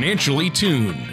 financially tuned.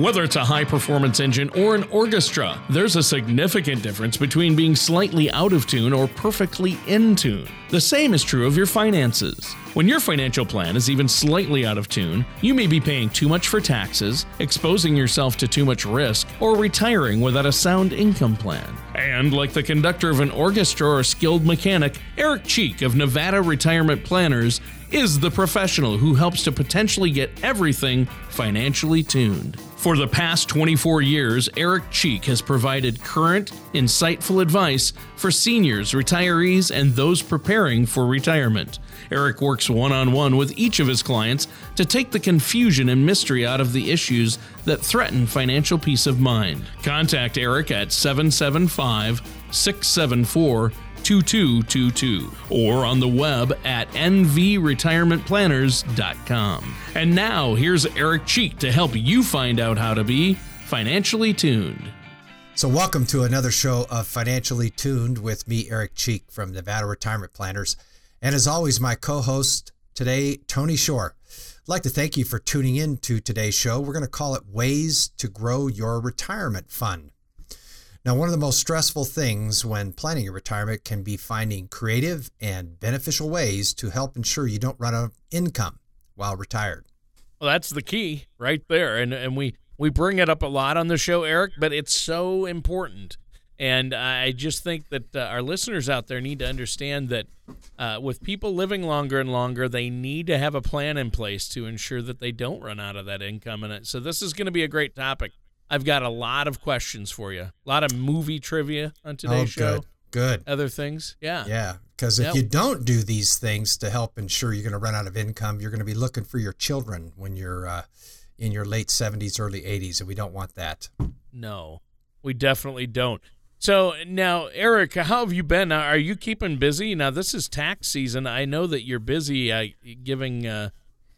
Whether it's a high performance engine or an orchestra, there's a significant difference between being slightly out of tune or perfectly in tune. The same is true of your finances. When your financial plan is even slightly out of tune, you may be paying too much for taxes, exposing yourself to too much risk, or retiring without a sound income plan. And like the conductor of an orchestra or skilled mechanic, Eric Cheek of Nevada Retirement Planners is the professional who helps to potentially get everything financially tuned. For the past 24 years, Eric Cheek has provided current, insightful advice for seniors, retirees, and those preparing for retirement. Eric works one on one with each of his clients to take the confusion and mystery out of the issues that threaten financial peace of mind. Contact Eric at 775 674 2222 or on the web at nvretirementplanners.com. And now here's Eric Cheek to help you find out how to be financially tuned. So, welcome to another show of Financially Tuned with me, Eric Cheek from Nevada Retirement Planners. And as always, my co host today, Tony Shore. I'd like to thank you for tuning in to today's show. We're going to call it Ways to Grow Your Retirement Fund. Now, one of the most stressful things when planning your retirement can be finding creative and beneficial ways to help ensure you don't run out of income while retired. Well, that's the key right there. And and we we bring it up a lot on the show, Eric, but it's so important. And I just think that uh, our listeners out there need to understand that uh, with people living longer and longer, they need to have a plan in place to ensure that they don't run out of that income. And so this is going to be a great topic. I've got a lot of questions for you. A lot of movie trivia on today's oh, show. Good. Good. Other things. Yeah. Yeah. Because if Yep. you don't do these things to help ensure you're going to run out of income, you're going to be looking for your children when you're uh, in your late 70s, early 80s, and we don't want that. No, we definitely don't. So now, Eric, how have you been? Are you keeping busy? Now, this is tax season. I know that you're busy uh, giving uh,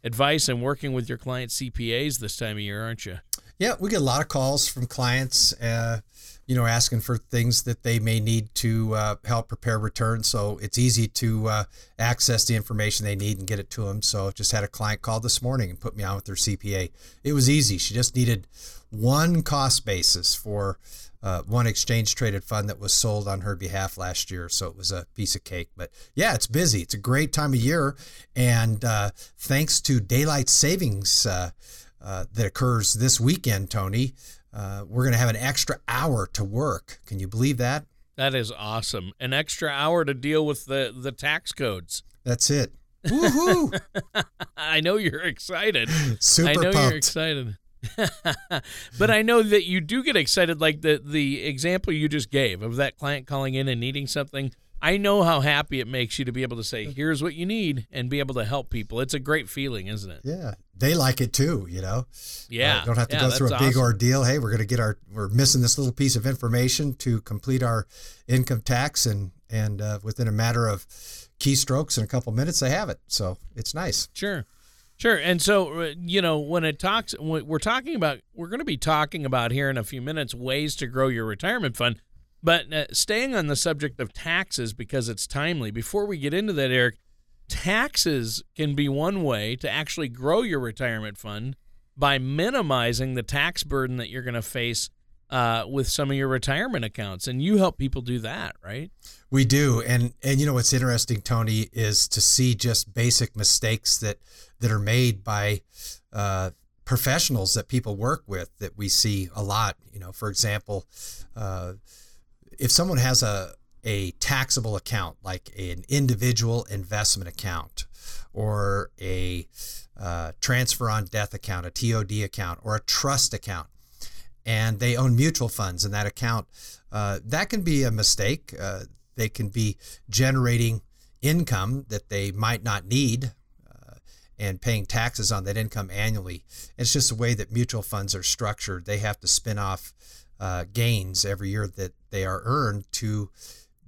advice and working with your client CPAs this time of year, aren't you? Yeah, we get a lot of calls from clients, uh, you know, asking for things that they may need to uh, help prepare returns. So it's easy to uh, access the information they need and get it to them. So just had a client call this morning and put me on with their CPA. It was easy. She just needed one cost basis for uh, one exchange traded fund that was sold on her behalf last year. So it was a piece of cake. But yeah, it's busy. It's a great time of year. And uh, thanks to daylight savings uh, that occurs this weekend, Tony, uh, we're going to have an extra hour to work. Can you believe that? That is awesome. An extra hour to deal with the, the tax codes. That's it. Woohoo! I know you're excited. Super I know pumped. you're excited. but I know that you do get excited, like the the example you just gave of that client calling in and needing something. I know how happy it makes you to be able to say, "Here's what you need," and be able to help people. It's a great feeling, isn't it? Yeah, they like it too. You know. Yeah. Uh, don't have to Yeah, go through a big awesome. ordeal. Hey, we're going to get our we're missing this little piece of information to complete our income tax, and and uh, within a matter of keystrokes in a couple minutes, they have it. So it's nice. Sure. Sure. And so, uh, you know, when it talks, we're talking about, we're going to be talking about here in a few minutes ways to grow your retirement fund. But uh, staying on the subject of taxes because it's timely, before we get into that, Eric, taxes can be one way to actually grow your retirement fund by minimizing the tax burden that you're going to face uh, with some of your retirement accounts. And you help people do that, right? We do, and and you know what's interesting, Tony, is to see just basic mistakes that that are made by uh, professionals that people work with that we see a lot. You know, for example, uh, if someone has a a taxable account like an individual investment account or a uh, transfer on death account, a TOD account, or a trust account, and they own mutual funds in that account, uh, that can be a mistake. Uh, they can be generating income that they might not need uh, and paying taxes on that income annually. It's just the way that mutual funds are structured. They have to spin off uh, gains every year that they are earned to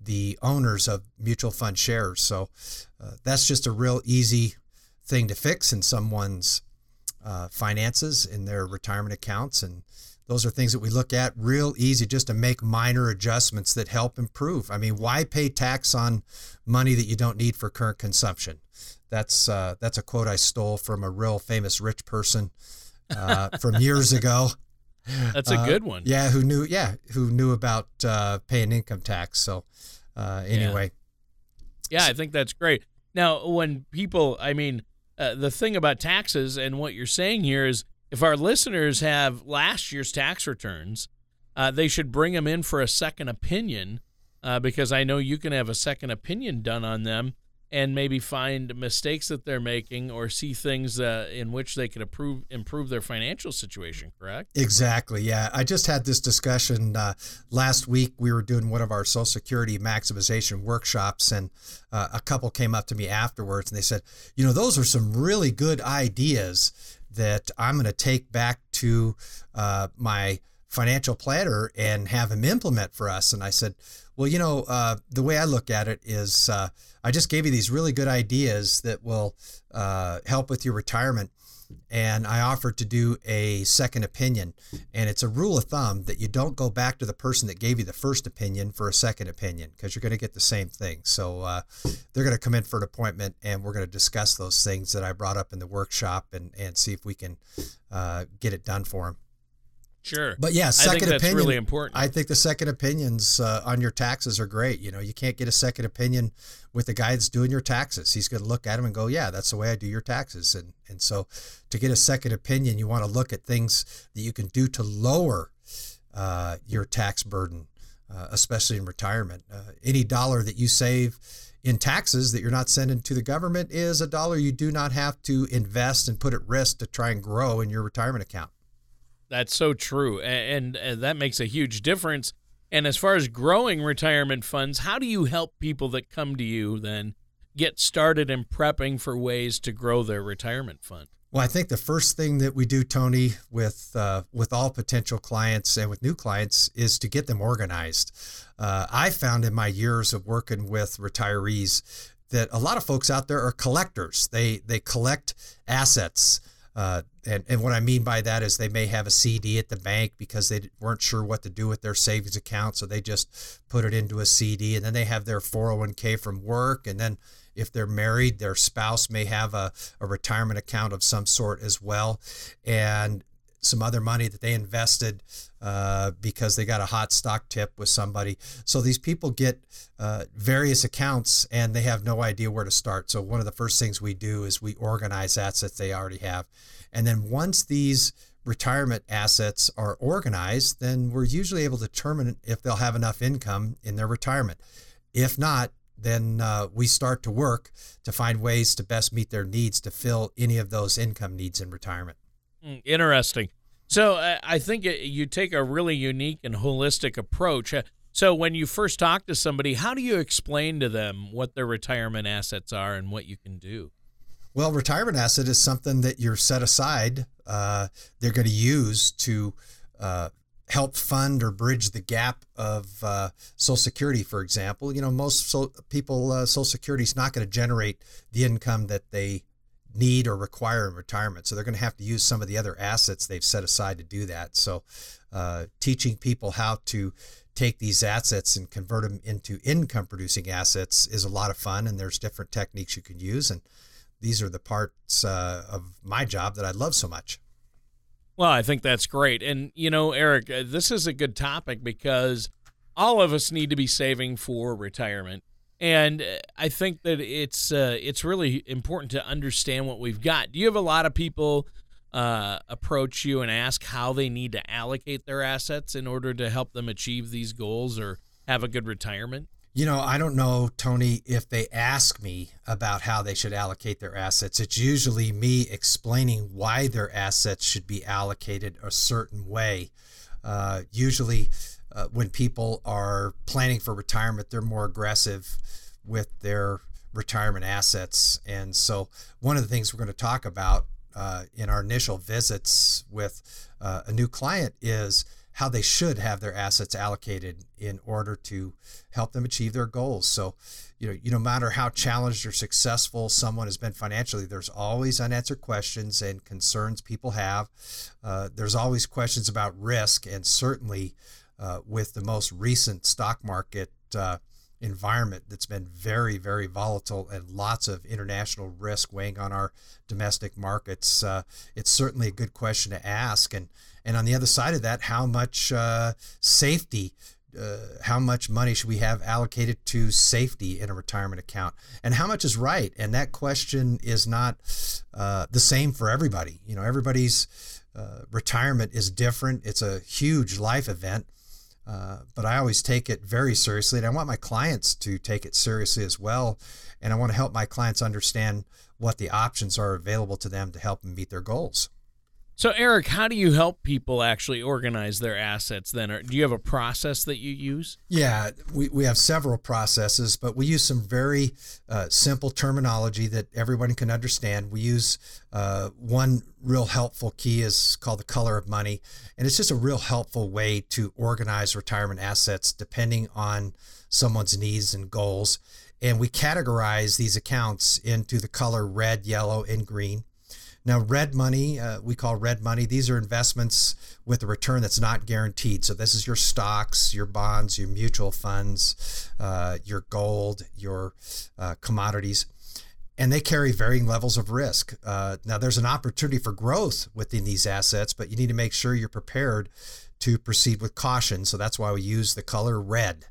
the owners of mutual fund shares. So uh, that's just a real easy thing to fix in someone's uh, finances in their retirement accounts and those are things that we look at real easy just to make minor adjustments that help improve i mean why pay tax on money that you don't need for current consumption that's uh, that's a quote i stole from a real famous rich person uh, from years ago. That's a Uh, good one. Yeah, who knew? Yeah, who knew about uh, paying income tax? So uh, anyway, Yeah, I think that's great. Now, when people, I mean, uh, the thing about taxes and what you're saying here is if our listeners have last year's tax returns, uh, they should bring them in for a second opinion uh, because I know you can have a second opinion done on them and maybe find mistakes that they're making or see things uh, in which they could improve improve their financial situation. Correct? Exactly. Yeah. I just had this discussion uh, last week. We were doing one of our Social Security maximization workshops, and uh, a couple came up to me afterwards and they said, You know, those are some really good ideas that I'm going to take back to uh, my financial planner and have him implement for us. And I said, Well, you know, uh, the way I look at it is uh, I just gave you these really good ideas that will uh, help with your retirement and I offered to do a second opinion. And it's a rule of thumb that you don't go back to the person that gave you the first opinion for a second opinion because you're going to get the same thing. So uh, they're going to come in for an appointment and we're going to discuss those things that I brought up in the workshop and, and see if we can uh, get it done for them. Sure. But yeah, I second think that's opinion. really important. I think the second opinions uh, on your taxes are great. You know, you can't get a second opinion with the guy that's doing your taxes. He's going to look at them and go, "Yeah, that's the way I do your taxes." And and so, to get a second opinion, you want to look at things that you can do to lower uh, your tax burden, uh, especially in retirement. Uh, any dollar that you save in taxes that you're not sending to the government is a dollar you do not have to invest and put at risk to try and grow in your retirement account. That's so true. And, and that makes a huge difference. And as far as growing retirement funds, how do you help people that come to you then get started in prepping for ways to grow their retirement fund? Well, I think the first thing that we do, Tony, with uh, with all potential clients and with new clients, is to get them organized. Uh, I found in my years of working with retirees that a lot of folks out there are collectors. They they collect assets. Uh, and, and what I mean by that is they may have a CD at the bank because they weren't sure what to do with their savings account. So they just put it into a CD and then they have their 401k from work. And then if they're married, their spouse may have a, a retirement account of some sort as well. And some other money that they invested uh, because they got a hot stock tip with somebody. So these people get uh, various accounts and they have no idea where to start. So one of the first things we do is we organize assets they already have. And then once these retirement assets are organized, then we're usually able to determine if they'll have enough income in their retirement. If not, then uh, we start to work to find ways to best meet their needs to fill any of those income needs in retirement. Mm, Interesting. So uh, I think you take a really unique and holistic approach. Uh, So when you first talk to somebody, how do you explain to them what their retirement assets are and what you can do? Well, retirement asset is something that you're set aside. Uh, they're going to use to uh, help fund or bridge the gap of uh, Social Security, for example. You know, most so, people, uh, Social Security is not going to generate the income that they need or require in retirement. So they're going to have to use some of the other assets they've set aside to do that. So uh, teaching people how to take these assets and convert them into income producing assets is a lot of fun. And there's different techniques you can use. And these are the parts uh, of my job that I love so much. Well, I think that's great. And, you know, Eric, this is a good topic because all of us need to be saving for retirement. And uh, I think that it's uh, it's really important to understand what we've got. Do you have a lot of people uh, approach you and ask how they need to allocate their assets in order to help them achieve these goals or have a good retirement? You know, I don't know, Tony, if they ask me about how they should allocate their assets. It's usually me explaining why their assets should be allocated a certain way. Uh, usually, uh, when people are planning for retirement, they're more aggressive with their retirement assets. And so, one of the things we're going to talk about uh, in our initial visits with uh, a new client is how they should have their assets allocated in order to help them achieve their goals. So, you know, you no matter how challenged or successful someone has been financially, there's always unanswered questions and concerns people have. Uh, there's always questions about risk, and certainly uh, with the most recent stock market uh, environment that's been very, very volatile and lots of international risk weighing on our domestic markets, uh, it's certainly a good question to ask. And and on the other side of that, how much uh, safety uh, how much money should we have allocated to safety in a retirement account? And how much is right? And that question is not the same for everybody. You know everybody's uh, retirement is different. It's a huge life event uh, but I always take it very seriously, and I want my clients to take it seriously as well. And I want to help my clients understand what the options are available to them to help them meet their goals. So, Eric, how do you help people actually organize their assets then? Or do you have a process that you use? Yeah, we, we have several processes, but we use some very uh, simple terminology that everyone can understand. We use uh, one real helpful key is called the color of money, and it's just a real helpful way to organize retirement assets depending on someone's needs and goals. And we categorize these accounts into the color red, yellow, and green. Now, red money, uh, we call red money, these are investments with a return that's not guaranteed. So, this is your stocks, your bonds, your mutual funds, uh, your gold, your uh, commodities, and they carry varying levels of risk. Uh, now, there's an opportunity for growth within these assets, but you need to make sure you're prepared to proceed with caution. So, that's why we use the color red,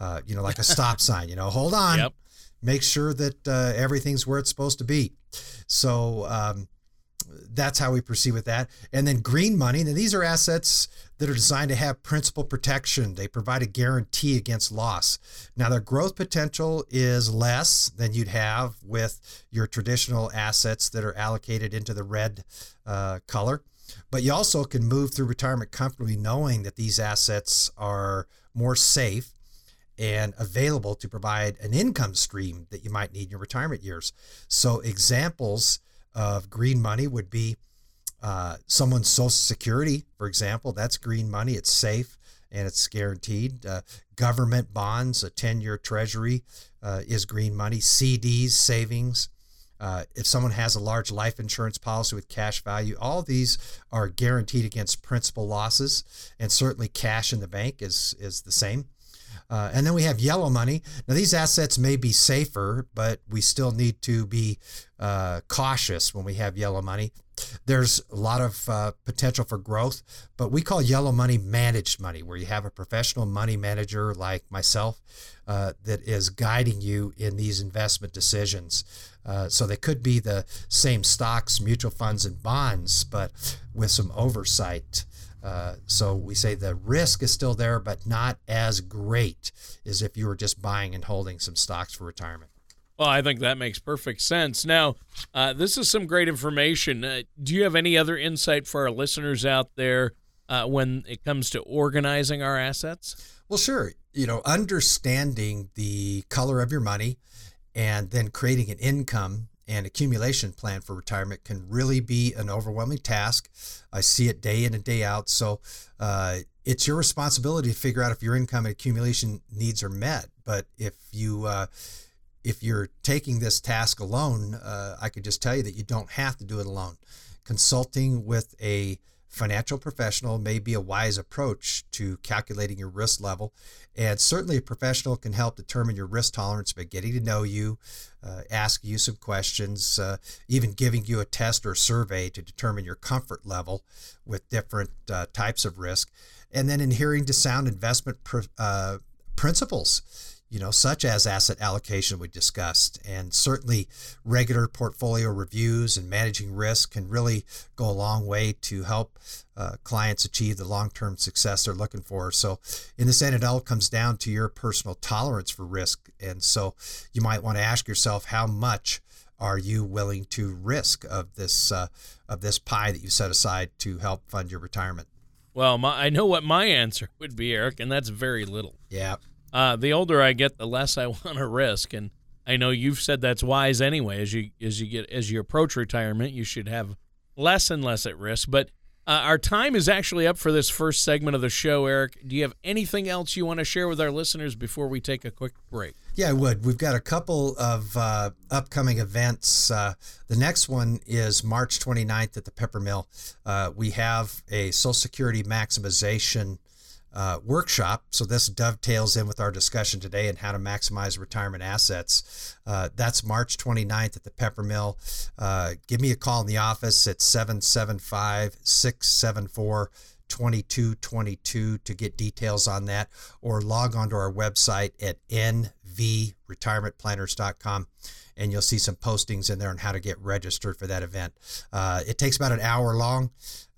uh, you know, like a stop sign, you know, hold on. Yep. Make sure that uh, everything's where it's supposed to be. So, um, that's how we proceed with that. And then green money. Now, these are assets that are designed to have principal protection. They provide a guarantee against loss. Now, their growth potential is less than you'd have with your traditional assets that are allocated into the red uh, color. But you also can move through retirement comfortably knowing that these assets are more safe and available to provide an income stream that you might need in your retirement years. So, examples of green money would be uh, someone's social security, for example. That's green money. It's safe and it's guaranteed. Uh, government bonds, a 10 year treasury uh, is green money. CDs, savings. Uh, if someone has a large life insurance policy with cash value, all these are guaranteed against principal losses, and certainly cash in the bank is is the same. Uh, and then we have yellow money. Now, these assets may be safer, but we still need to be uh, cautious when we have yellow money. There's a lot of uh, potential for growth, but we call yellow money managed money, where you have a professional money manager like myself uh, that is guiding you in these investment decisions. Uh, so they could be the same stocks, mutual funds, and bonds, but with some oversight. Uh, so we say the risk is still there, but not as great as if you were just buying and holding some stocks for retirement. Well, I think that makes perfect sense. Now, uh, this is some great information. Uh, do you have any other insight for our listeners out there uh, when it comes to organizing our assets? Well, sure. You know, understanding the color of your money and then creating an income and accumulation plan for retirement can really be an overwhelming task. I see it day in and day out. So uh, it's your responsibility to figure out if your income and accumulation needs are met. But if you uh, if you're taking this task alone, uh, I could just tell you that you don't have to do it alone. Consulting with a financial professional may be a wise approach to calculating your risk level. And certainly, a professional can help determine your risk tolerance by getting to know you, uh, asking you some questions, uh, even giving you a test or survey to determine your comfort level with different uh, types of risk. And then adhering to sound investment pr- uh, principles you know, such as asset allocation we discussed. And certainly regular portfolio reviews and managing risk can really go a long way to help uh, clients achieve the long-term success they're looking for. So in this end, it all comes down to your personal tolerance for risk. And so you might want to ask yourself, how much are you willing to risk of this uh, of this pie that you set aside to help fund your retirement? Well, my, I know what my answer would be, Eric, and that's very little. Yeah. Uh, the older I get, the less I want to risk, and I know you've said that's wise anyway. As you as you get as you approach retirement, you should have less and less at risk. But uh, our time is actually up for this first segment of the show, Eric. Do you have anything else you want to share with our listeners before we take a quick break? Yeah, I would. We've got a couple of uh, upcoming events. Uh, the next one is March 29th at the Peppermill. Uh, we have a Social Security maximization uh, workshop. So this dovetails in with our discussion today and how to maximize retirement assets. Uh, that's March 29th at the Peppermill. Uh, give me a call in the office at 775 674 2222 to get details on that or log onto our website at nvretirementplanners.com and you'll see some postings in there on how to get registered for that event. Uh, it takes about an hour long.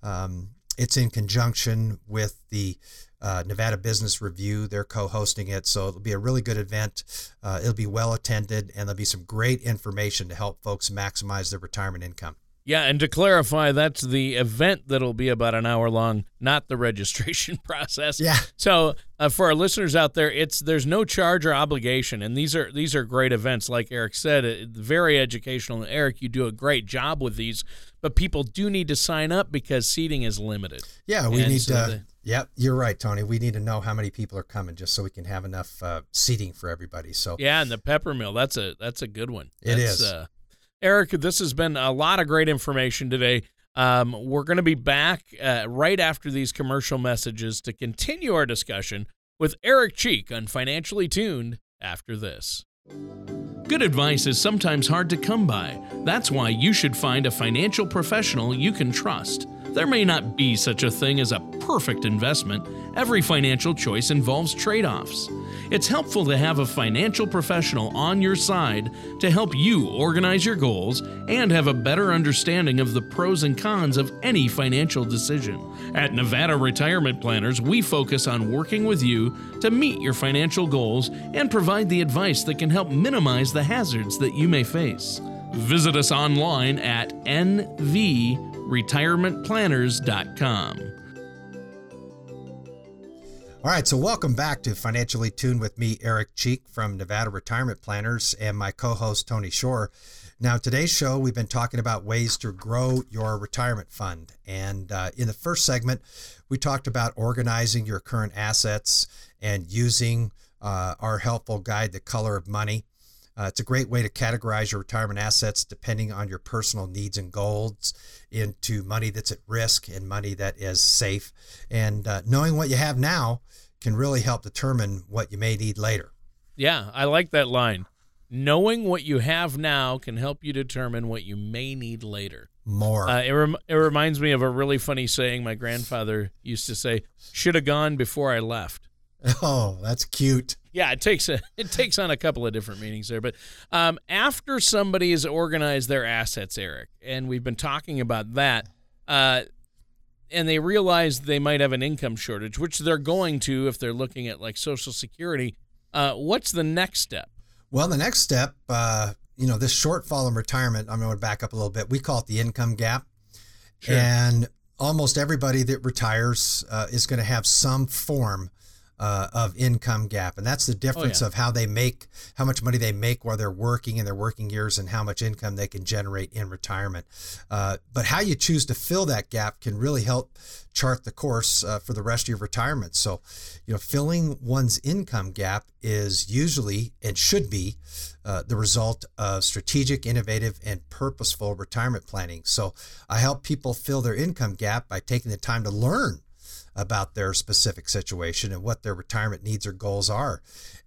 Um, it's in conjunction with the uh, Nevada Business Review. They're co hosting it. So it'll be a really good event. Uh, it'll be well attended, and there'll be some great information to help folks maximize their retirement income. Yeah, and to clarify, that's the event that'll be about an hour long, not the registration process. Yeah. So uh, for our listeners out there, it's there's no charge or obligation, and these are these are great events. Like Eric said, it, very educational. And Eric, you do a great job with these, but people do need to sign up because seating is limited. Yeah, we and need so to. The, Yep, you're right, Tony. We need to know how many people are coming just so we can have enough uh, seating for everybody. So yeah, and the Peppermill that's a that's a good one. It that's, is. Uh, Eric, this has been a lot of great information today. Um, we're going to be back uh, right after these commercial messages to continue our discussion with Eric Cheek on Financially Tuned after this. Good advice is sometimes hard to come by. That's why you should find a financial professional you can trust. There may not be such a thing as a perfect investment. Every financial choice involves trade offs. It's helpful to have a financial professional on your side to help you organize your goals and have a better understanding of the pros and cons of any financial decision. At Nevada Retirement Planners, we focus on working with you to meet your financial goals and provide the advice that can help minimize the hazards that you may face. Visit us online at nvretirementplanners.com. All right, so welcome back to Financially Tuned with me, Eric Cheek from Nevada Retirement Planners, and my co host, Tony Shore. Now, today's show, we've been talking about ways to grow your retirement fund. And uh, in the first segment, we talked about organizing your current assets and using uh, our helpful guide, The Color of Money. Uh, it's a great way to categorize your retirement assets depending on your personal needs and goals into money that's at risk and money that is safe. And uh, knowing what you have now can really help determine what you may need later. Yeah, I like that line. Knowing what you have now can help you determine what you may need later. More. Uh, it, rem- it reminds me of a really funny saying my grandfather used to say, should have gone before I left. Oh, that's cute. Yeah, it takes a it takes on a couple of different meanings there. But um, after somebody has organized their assets, Eric, and we've been talking about that, uh, and they realize they might have an income shortage, which they're going to if they're looking at like Social Security. Uh, what's the next step? Well, the next step, uh, you know, this shortfall in retirement. I'm going to back up a little bit. We call it the income gap, sure. and almost everybody that retires uh, is going to have some form uh, of income gap, and that's the difference oh, yeah. of how they make, how much money they make while they're working in their working years, and how much income they can generate in retirement. Uh, but how you choose to fill that gap can really help chart the course uh, for the rest of your retirement. So, you know, filling one's income gap is usually and should be uh, the result of strategic, innovative, and purposeful retirement planning. So, I help people fill their income gap by taking the time to learn about their specific situation and what their retirement needs or goals are.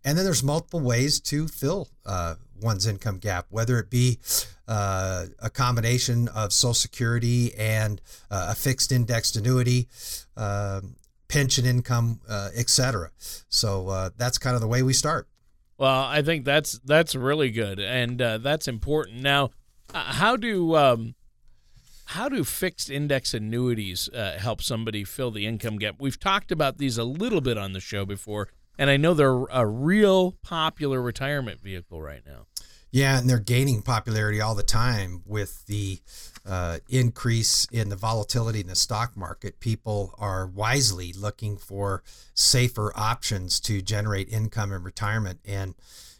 And then there's multiple ways to fill uh, one's income gap, whether it be uh, a combination of Social Security and uh, a fixed indexed annuity, um, pension income, uh, etc. So uh, that's kind of the way we start. Well, I think that's that's really good, and uh, that's important. Now, how do um, how do fixed index annuities uh, help somebody fill the income gap? We've talked about these a little bit on the show before, and I know they're a real popular retirement vehicle right now. Yeah, and they're gaining popularity all the time with the uh, increase in the volatility in the stock market. People are wisely looking for safer options to generate income in retirement. And,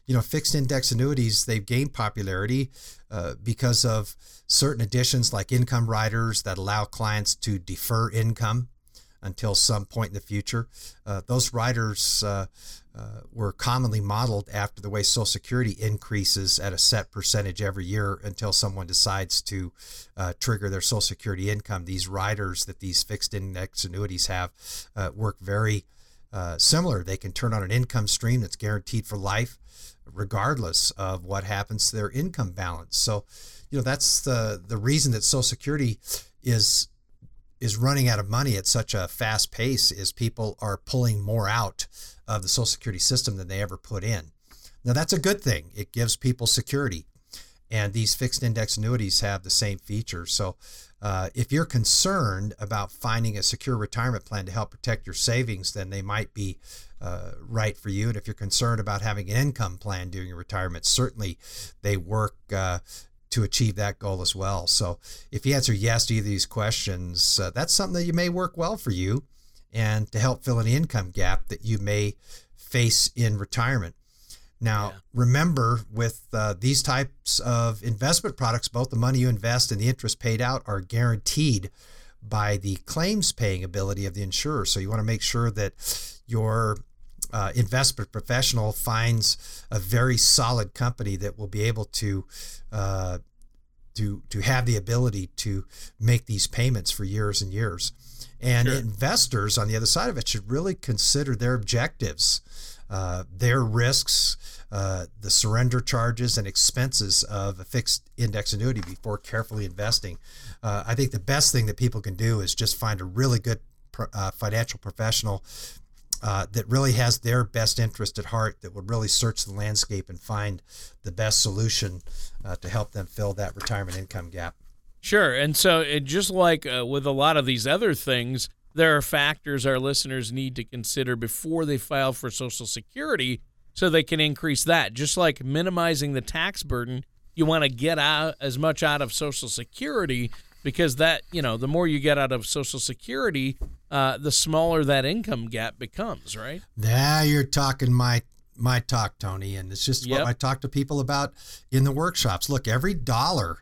you know, fixed index annuities, they've gained popularity uh, because of certain additions like income riders that allow clients to defer income until some point in the future. Uh, those riders uh, uh, were commonly modeled after the way Social Security increases at a set percentage every year until someone decides to uh, trigger their Social Security income. These riders that these fixed index annuities have uh, work very similar. They can turn on an income stream that's guaranteed for life, regardless of what happens to their income balance. So, you know, that's the the reason that Social Security is is running out of money at such a fast pace is people are pulling more out of the Social Security system than they ever put in. Now that's a good thing. It gives people security. And these fixed index annuities have the same feature. So uh, if you're concerned about finding a secure retirement plan to help protect your savings, then they might be uh, right for you. And if you're concerned about having an income plan during your retirement, certainly they work uh, to achieve that goal as well. So if you answer yes to either of these questions, uh, that's something that you may work well for you and to help fill an income gap that you may face in retirement. Now, yeah. remember, with uh, these types of investment products, both the money you invest and the interest paid out are guaranteed by the claims paying ability of the insurer. So you want to make sure that your uh, investment professional finds a very solid company that will be able to uh, to to have the ability to make these payments for years and years. And sure. investors on the other side of it should really consider their objectives, uh, their risks, uh, the surrender charges and expenses of a fixed index annuity before carefully investing. Uh, I think the best thing that people can do is just find a really good uh, financial professional uh, that really has their best interest at heart, that would really search the landscape and find the best solution uh, to help them fill that retirement income gap. Sure. And so, it, just like with a lot of these other things, there are factors our listeners need to consider before they file for Social Security so they can increase that. Just like minimizing the tax burden, you want to get out as much out of Social Security because that, you know, the more you get out of Social Security, uh, the smaller that income gap becomes, right? Now you're talking my my talk, Tony, and it's just yep. what I talk to people about in the workshops. Look, every dollar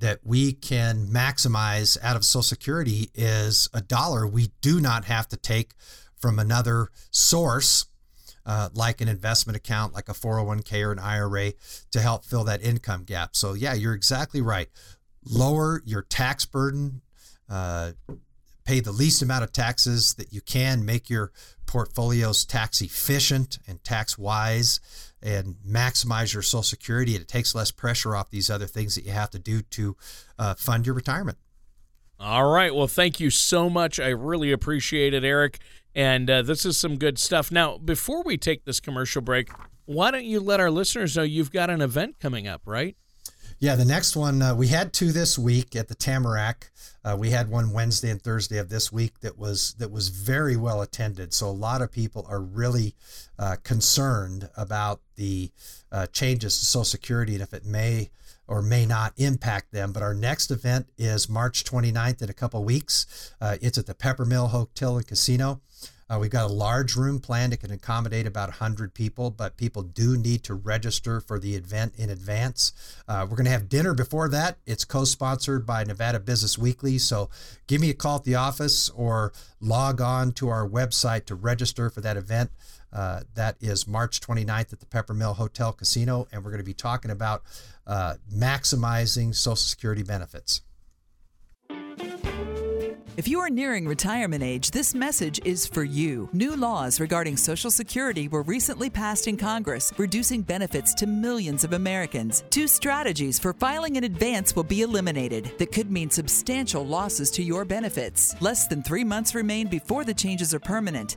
that we can maximize out of Social Security is a dollar we do not have to take from another source uh, like an investment account, like a 401k or an IRA, to help fill that income gap. So, yeah, you're exactly right. Lower your tax burden, uh, pay the least amount of taxes that you can, make your portfolios tax efficient and tax wise, and maximize your Social Security. And it takes less pressure off these other things that you have to do to uh, fund your retirement. All right. Well, thank you so much. I really appreciate it, Eric. And uh, this is some good stuff. Now, before we take this commercial break, why don't you let our listeners know you've got an event coming up, right? Yeah, the next one uh, we had two this week at the Tamarack. Uh, we had one Wednesday and Thursday of this week that was that was very well attended. So a lot of people are really uh, concerned about the uh, changes to Social Security and if it may or may not impact them. But our next event is March 29th in a couple weeks. Uh, it's at the Peppermill Hotel and Casino. Uh, we've got a large room planned. It can accommodate about 100 people, but people do need to register for the event in advance. Uh, we're going to have dinner before that. It's co sponsored by Nevada Business Weekly. So give me a call at the office or log on to our website to register for that event. Uh, that is March 29th at the Peppermill Hotel Casino. And we're going to be talking about uh, maximizing Social Security benefits. If you are nearing retirement age, this message is for you. New laws regarding Social Security were recently passed in Congress, reducing benefits to millions of Americans. Two strategies for filing in advance will be eliminated that could mean substantial losses to your benefits. Less than three months remain before the changes are permanent.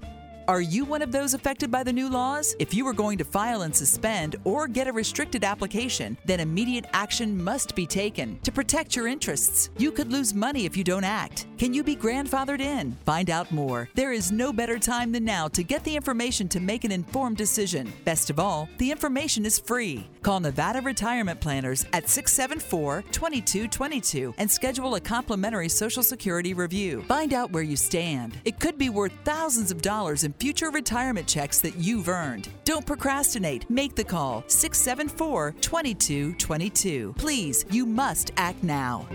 Are you one of those affected by the new laws? If you are going to file and suspend or get a restricted application, then immediate action must be taken to protect your interests. You could lose money if you don't act. Can you be grandfathered in? Find out more. There is no better time than now to get the information to make an informed decision. Best of all, the information is free. Call Nevada Retirement Planners at 674 2222 and schedule a complimentary Social Security review. Find out where you stand. It could be worth thousands of dollars in future retirement checks that you've earned. Don't procrastinate. Make the call 674 2222. Please, you must act now.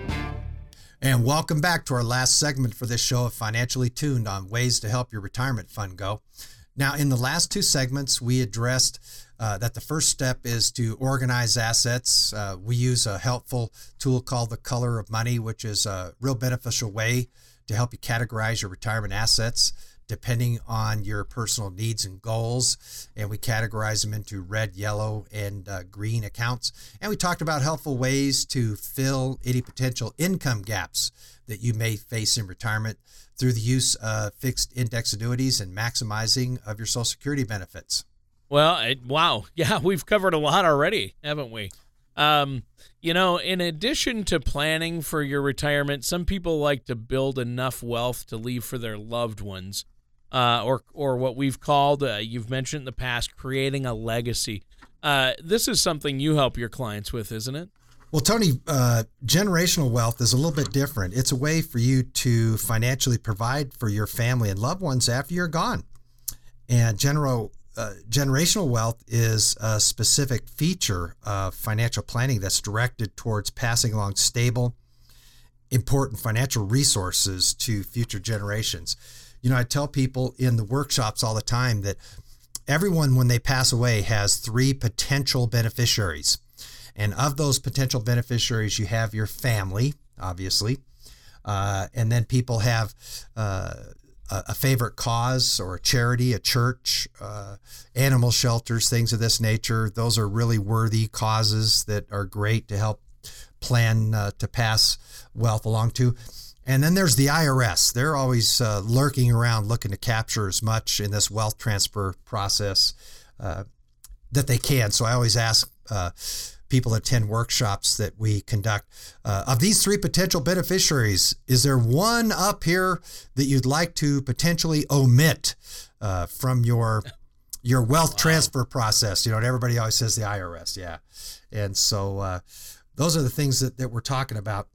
And welcome back to our last segment for this show of Financially Tuned on ways to help your retirement fund go. Now, in the last two segments, we addressed uh, that the first step is to organize assets. Uh, we use a helpful tool called the Color of Money, which is a real beneficial way to help you categorize your retirement assets. depending on your personal needs and goals. And we categorize them into red, yellow, and uh, green accounts. And we talked about helpful ways to fill any potential income gaps that you may face in retirement through the use of fixed index annuities and maximizing of your Social Security benefits. Well, it, wow. Yeah, we've covered a lot already, haven't we? Um, you know, in addition to planning for your retirement, some people like to build enough wealth to leave for their loved ones, uh, or or what we've called, uh, you've mentioned in the past, creating a legacy. Uh, this is something you help your clients with, isn't it? Well, Tony, uh, generational wealth is a little bit different. It's a way for you to financially provide for your family and loved ones after you're gone. And general uh, generational wealth is a specific feature of financial planning that's directed towards passing along stable, important financial resources to future generations. You know, I tell people in the workshops all the time that everyone, when they pass away, has three potential beneficiaries. And of those potential beneficiaries, you have your family, obviously. Uh, and then people have uh, a, favorite cause or a charity, a church, uh, animal shelters, things of this nature. Those are really worthy causes that are great to help plan uh, to pass wealth along to. And then there's the IRS. They're always uh, lurking around looking to capture as much in this wealth transfer process uh, that they can. So I always ask people attend workshops that we conduct. Uh, of these three potential beneficiaries, is there one up here that you'd like to potentially omit uh, from your your wealth wow. transfer process? You know, everybody always says the IRS, yeah, and so uh, those are the things that, that we're talking about.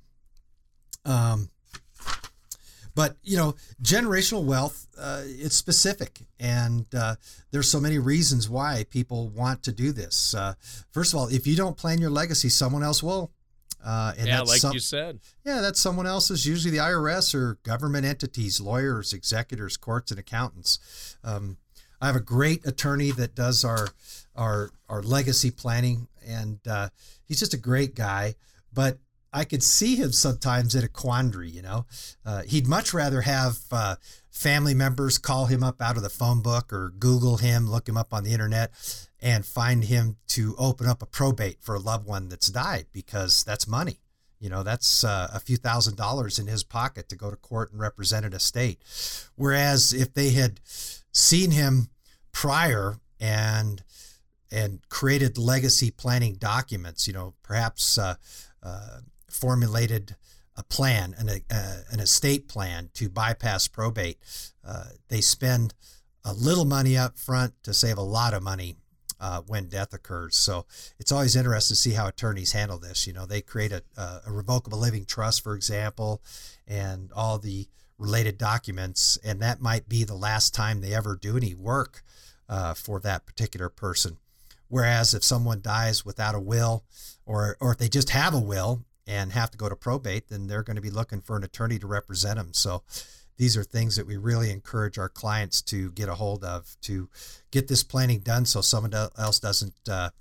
Um, but you know, generational wealth, uh, it's specific, and uh, there's so many reasons why people want to do this. Uh, first of all, if you don't plan your legacy, someone else will. Uh, and yeah, like some, you said. Yeah, that's someone else's, usually the IRS or government entities, lawyers, executors, courts, and accountants. Um, I have a great attorney that does our our our legacy planning, and uh, he's just a great guy. But I could see him sometimes in a quandary. You know, uh, he'd much rather have uh, family members call him up out of the phone book or Google him, look him up on the internet, and find him to open up a probate for a loved one that's died because that's money. You know, that's uh, a few thousand dollars in his pocket to go to court and represent an estate. Whereas if they had seen him prior and and created legacy planning documents, you know, perhaps uh, uh, formulated a plan, an, uh, an estate plan to bypass probate. Uh, they spend a little money up front to save a lot of money uh, when death occurs. So it's always interesting to see how attorneys handle this. You know, they create a, a revocable living trust, for example, and all the related documents, and that might be the last time they ever do any work uh, for that particular person. Whereas if someone dies without a will, or or if they just have a will and have to go to probate, then they're going to be looking for an attorney to represent them. So these are things that we really encourage our clients to get a hold of to get this planning done so someone else doesn't uh,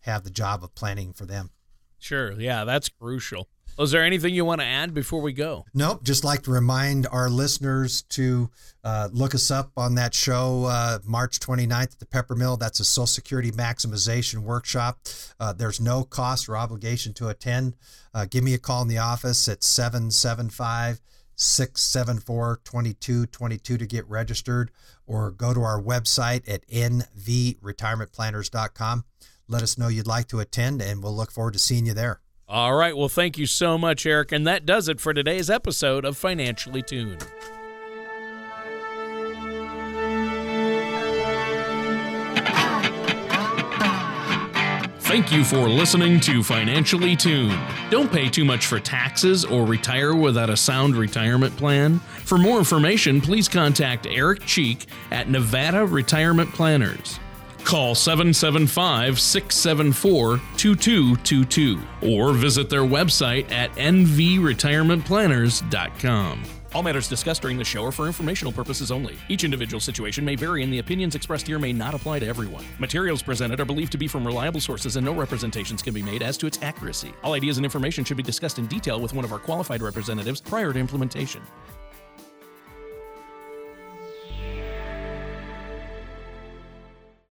have the job of planning for them. Sure. Yeah, that's crucial. Was there anything you want to add before we go? Nope. Just like to remind our listeners to uh, look us up on that show uh, March 29th at the Peppermill. That's a Social Security maximization workshop. Uh, there's no cost or obligation to attend. Uh, give me a call in the office at 775 674 2222 to get registered or go to our website at nvretirementplanners.com. Let us know you'd like to attend, and we'll look forward to seeing you there. All right. Well, thank you so much, Eric. And that does it for today's episode of Financially Tuned. Thank you for listening to Financially Tuned. Don't pay too much for taxes or retire without a sound retirement plan. For more information, please contact Eric Cheek at Nevada Retirement Planners. Call 775 674 2222 or visit their website at nvretirementplanners.com. All matters discussed during the show are for informational purposes only. Each individual situation may vary, and the opinions expressed here may not apply to everyone. Materials presented are believed to be from reliable sources, and no representations can be made as to its accuracy. All ideas and information should be discussed in detail with one of our qualified representatives prior to implementation.